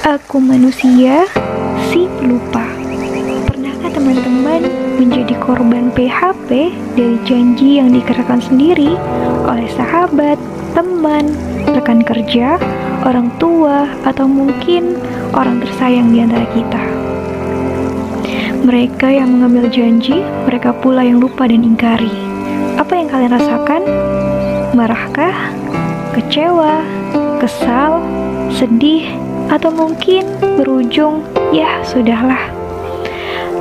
Aku manusia, si pelupa. Pernahkah teman-teman menjadi korban PHP dari janji yang dikerjakan sendiri oleh sahabat, teman, rekan kerja, orang tua, atau mungkin orang tersayang di antara kita? Mereka yang mengambil janji, mereka pula yang lupa dan ingkari. Apa yang kalian rasakan? Marahkah? Kecewa? Kesal? Sedih? Atau mungkin berujung, ya sudahlah.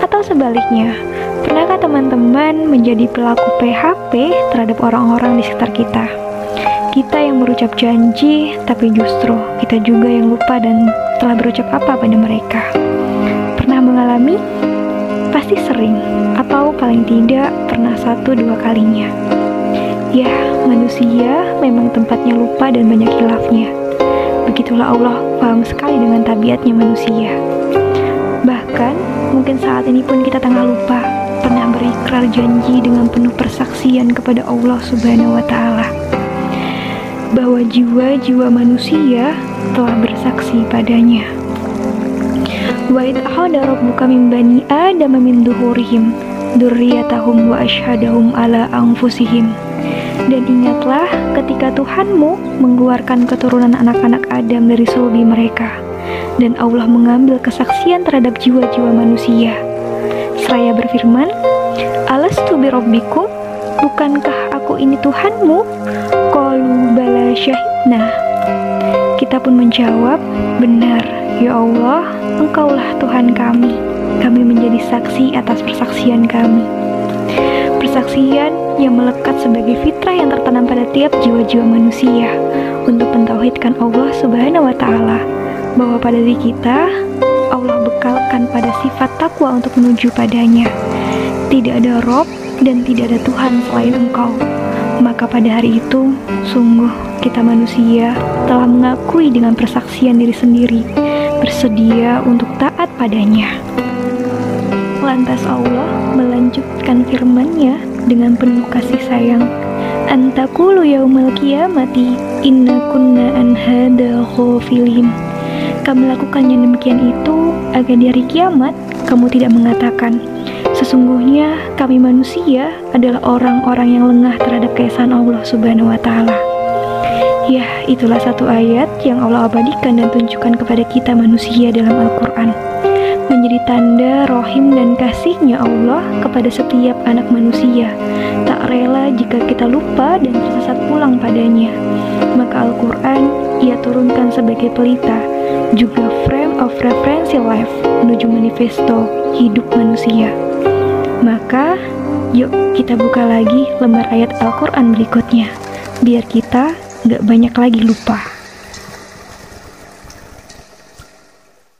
Atau sebaliknya, pernahkah teman-teman menjadi pelaku PHP terhadap orang-orang di sekitar kita? Kita yang berucap janji, tapi justru kita juga yang lupa dan telah berucap apa pada mereka. Pernah mengalami? Pasti sering, atau paling tidak pernah satu dua kalinya. Ya, manusia memang tempatnya lupa dan banyak hilafnya. Begitulah Allah paham sekali dengan tabiatnya manusia. Bahkan, mungkin saat ini pun kita tengah lupa pernah berikrar janji dengan penuh persaksian kepada Allah Subhanahu wa taala bahwa jiwa-jiwa manusia telah bersaksi padanya. Wa ahada rabbuka min bani adam min duhurihim dzurriyyatahum wa ashhadahum ala anfusihim dan ingatlah ketika Tuhanmu mengeluarkan keturunan anak-anak Adam dari sulbi mereka, dan Allah mengambil kesaksian terhadap jiwa-jiwa manusia. Seraya berfirman, Alastu birobbikum, bukankah aku ini Tuhanmu? Qalu bala syahidna. Kita pun menjawab, benar, ya Allah, engkaulah Tuhan kami. Kami menjadi saksi atas persaksian kami persaksian yang melekat sebagai fitrah yang tertanam pada tiap jiwa-jiwa manusia untuk mentauhidkan Allah Subhanahu wa taala bahwa pada diri kita Allah bekalkan pada sifat takwa untuk menuju padanya. Tidak ada Rob dan tidak ada Tuhan selain Engkau. Maka pada hari itu, sungguh kita manusia telah mengakui dengan persaksian diri sendiri, bersedia untuk taat padanya. Lantas Allah melanjutkan firman-Nya dengan penuh kasih sayang. Antakulu yaumal kiamati inna kunna an hada ghafilin. Kami lakukannya demikian itu agar di hari kiamat kamu tidak mengatakan Sesungguhnya kami manusia adalah orang-orang yang lengah terhadap keesaan Allah Subhanahu wa taala. Ya, itulah satu ayat yang Allah abadikan dan tunjukkan kepada kita manusia dalam Al-Qur'an menjadi tanda rohim dan kasihnya Allah kepada setiap anak manusia. Tak rela jika kita lupa dan tersesat pulang padanya. Maka Al-Quran ia turunkan sebagai pelita, juga frame of reference life menuju manifesto hidup manusia. Maka, yuk kita buka lagi lembar ayat Al-Quran berikutnya, biar kita gak banyak lagi lupa.